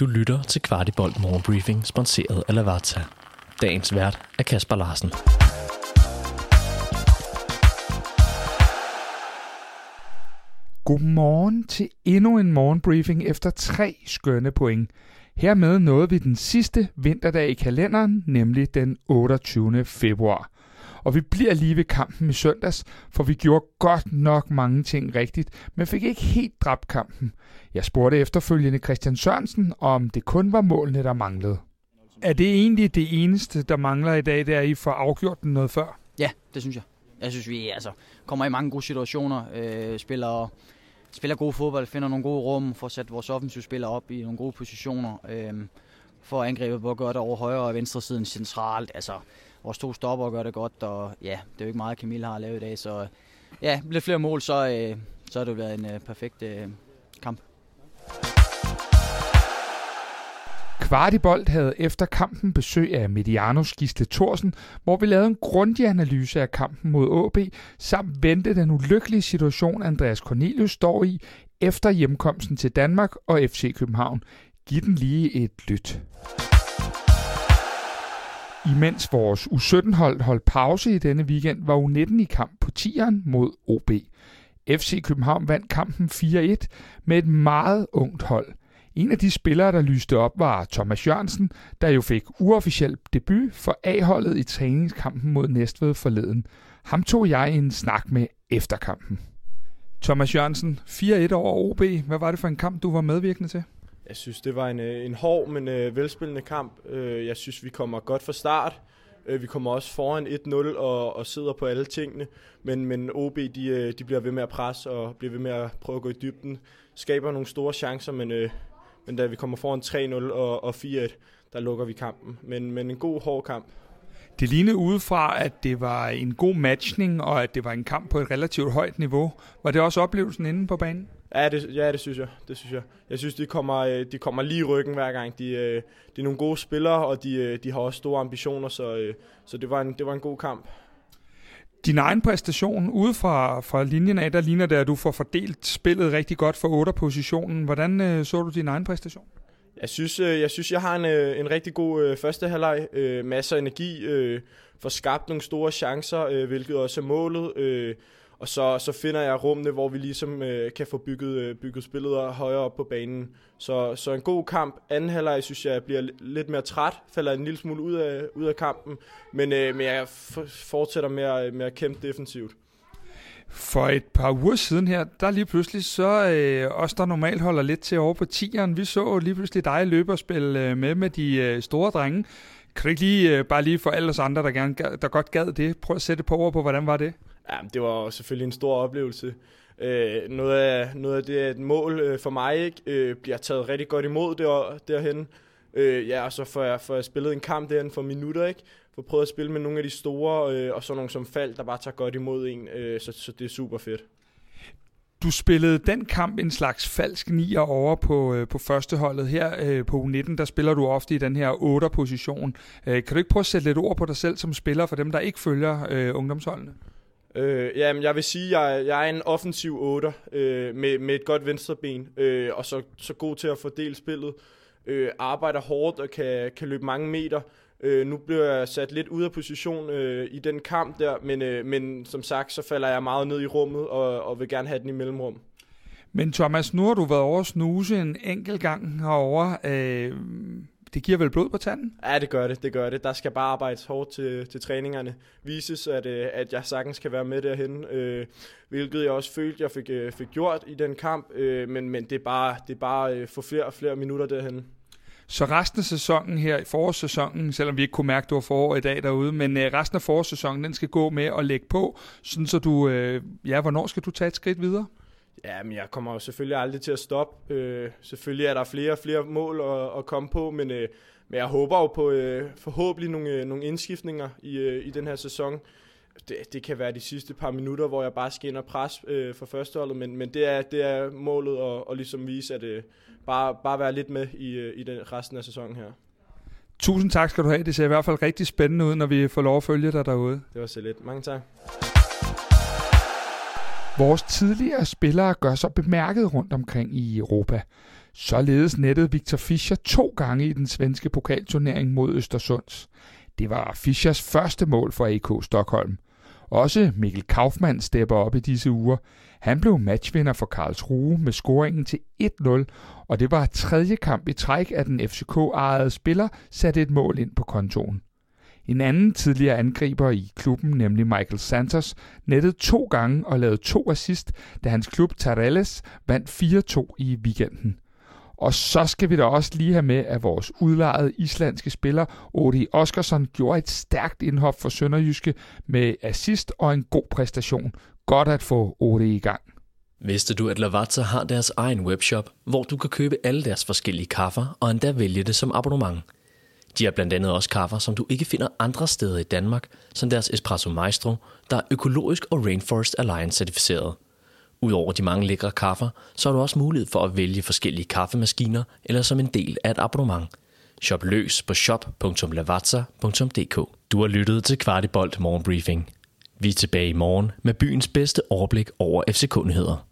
Du lytter til Kvartibolt Morgenbriefing, sponsoreret af Lavazza. Dagens vært er Kasper Larsen. Godmorgen til endnu en morgenbriefing efter tre skønne point. Hermed nåede vi den sidste vinterdag i kalenderen, nemlig den 28. februar. Og vi bliver lige ved kampen i søndags, for vi gjorde godt nok mange ting rigtigt, men fik ikke helt dræbt kampen. Jeg spurgte efterfølgende Christian Sørensen, om det kun var målene, der manglede. Er det egentlig det eneste, der mangler i dag, det er, at I får afgjort den noget før? Ja, det synes jeg. Jeg synes, vi altså, kommer i mange gode situationer, øh, spiller, spiller god fodbold, finder nogle gode rum, får sat vores offensive spillere op i nogle gode positioner, øh, får angrebet på at det over højre og venstre siden centralt. Altså, vores to stopper gør det godt, og ja, det er jo ikke meget, Camille har lavet i dag, så ja, lidt flere mål, så, øh, så har det været en øh, perfekt øh, kamp. Kvartibold havde efter kampen besøg af Medianos Gisle Thorsen, hvor vi lavede en grundig analyse af kampen mod AB, samt vendte den ulykkelige situation, Andreas Cornelius står i efter hjemkomsten til Danmark og FC København. Giv den lige et lyt. Imens vores U17-hold holdt pause i denne weekend, var U19 i kamp på 10'eren mod OB. FC København vandt kampen 4-1 med et meget ungt hold. En af de spillere, der lyste op, var Thomas Jørgensen, der jo fik uofficiel debut for A-holdet i træningskampen mod Næstved forleden. Ham tog jeg en snak med efter kampen. Thomas Jørgensen, 4-1 over OB. Hvad var det for en kamp, du var medvirkende til? Jeg synes, det var en, øh, en hård, men øh, velspillende kamp. Øh, jeg synes, vi kommer godt fra start. Øh, vi kommer også foran 1-0 og, og sidder på alle tingene. Men, men OB, de, øh, de bliver ved med at presse og bliver ved med at prøve at gå i dybden. Skaber nogle store chancer, men, øh, men da vi kommer foran 3-0 og, og 4-1, der lukker vi kampen. Men, men en god, hård kamp. Det lignede udefra, at det var en god matchning, og at det var en kamp på et relativt højt niveau. Var det også oplevelsen inde på banen? Ja, det, ja, det synes jeg. Det synes jeg. Jeg synes, de kommer, de kommer lige i ryggen hver gang. De, de er nogle gode spillere, og de, de har også store ambitioner, så, så det, var en, det var en god kamp. Din egen præstation ude fra, fra linjen af, der ligner det, at du får fordelt spillet rigtig godt for 8 positionen. Hvordan øh, så du din egen præstation? Jeg synes, øh, jeg synes, jeg har en, øh, en rigtig god øh, første halvleg. Øh, masser af energi. Øh, får skabt nogle store chancer, øh, hvilket også er målet. Øh, og så, så finder jeg rummene, hvor vi ligesom øh, kan få bygget, øh, bygget spillet højere op på banen. Så, så en god kamp. Anden halvleg synes jeg, jeg bliver lidt mere træt. Falder en lille smule ud af, ud af kampen. Men, øh, men jeg fortsætter med at, med at kæmpe defensivt. For et par uger siden her, der lige pludselig så øh, os, der normalt holder lidt til over på tieren, vi så lige pludselig dig løbe og spille øh, med med de øh, store drenge. Kan du ikke lige, øh, bare lige for alle os andre, der, gerne, der godt gad det, prøve at sætte på over på, hvordan var det? Ja, det var selvfølgelig en stor oplevelse. Øh, noget, af, noget af det, et mål øh, for mig ikke, øh, bliver taget rigtig godt imod der, derhen. Øh, ja, og så får jeg, får jeg spillet en kamp derhen for minutter, ikke? For prøvet at spille med nogle af de store, øh, og så nogle som Fald, der bare tager godt imod en, øh, så, så det er super fedt. Du spillede den kamp en slags falsk nier over på, øh, på førsteholdet. Her øh, på U19, der spiller du ofte i den her 8 position. Øh, kan du ikke prøve at sætte lidt ord på dig selv som spiller for dem, der ikke følger øh, ungdomsholdene? Øh, jamen, jeg vil sige, at jeg, jeg er en offensiv 8 øh, med, med et godt venstreben, øh, og så, så god til at fordele spillet. Øh, arbejder hårdt og kan, kan løbe mange meter. Øh, nu bliver jeg sat lidt ud af position øh, i den kamp der, men, øh, men som sagt, så falder jeg meget ned i rummet og, og vil gerne have den i mellemrum. Men Thomas, nu har du været over at snuse en enkelt gang herovre. Øh, det giver vel blod på tanden? Ja, det gør det, det gør det. Der skal bare arbejdes hårdt til, til træningerne. Vises, at, øh, at jeg sagtens kan være med derhen, øh, hvilket jeg også følte, jeg fik, øh, fik gjort i den kamp, øh, men, men det er bare, det er bare øh, for flere og flere minutter derhen. Så resten af sæsonen her, i forårssæsonen, selvom vi ikke kunne mærke, at du var forår i dag derude, men øh, resten af forårssæsonen, den skal gå med at lægge på, sådan så du, øh, ja, hvornår skal du tage et skridt videre? Ja, men jeg kommer jo selvfølgelig aldrig til at stoppe. Øh, selvfølgelig er der flere og flere mål at, at komme på, men, øh, men jeg håber jo på øh, forhåbentlig nogle, øh, nogle indskiftninger i, øh, i den her sæson. Det, det kan være de sidste par minutter, hvor jeg bare skal ind og presse øh, for førsteholdet, men, men det, er, det er målet at, at ligesom vise, at øh, bare, bare være lidt med i, øh, i den resten af sæsonen her. Tusind tak skal du have. Det ser i hvert fald rigtig spændende ud, når vi får lov at følge dig derude. Det var så lidt. Mange tak. Vores tidligere spillere gør sig bemærket rundt omkring i Europa. Således nettede Victor Fischer to gange i den svenske pokalturnering mod Østersunds. Det var Fischers første mål for AK Stockholm. Også Mikkel Kaufmann stepper op i disse uger. Han blev matchvinder for Karlsruhe med scoringen til 1-0, og det var tredje kamp i træk, at den FCK-ejede spiller satte et mål ind på kontoen. En anden tidligere angriber i klubben, nemlig Michael Santos, nettede to gange og lavede to assist, da hans klub Tarelles vandt 4-2 i weekenden. Og så skal vi da også lige have med, at vores udlejede islandske spiller, Odi Oskarsson, gjorde et stærkt indhop for Sønderjyske med assist og en god præstation. Godt at få Odi i gang. Vidste du, at Lavazza har deres egen webshop, hvor du kan købe alle deres forskellige kaffer og endda vælge det som abonnement? De har blandt andet også kaffer, som du ikke finder andre steder i Danmark, som deres Espresso Maestro, der er økologisk og Rainforest Alliance certificeret. Udover de mange lækre kaffer, så har du også mulighed for at vælge forskellige kaffemaskiner eller som en del af et abonnement. Shop løs på shop.lavazza.dk Du har lyttet til Kvartibolt Morgenbriefing. Vi er tilbage i morgen med byens bedste overblik over FC-kundigheder.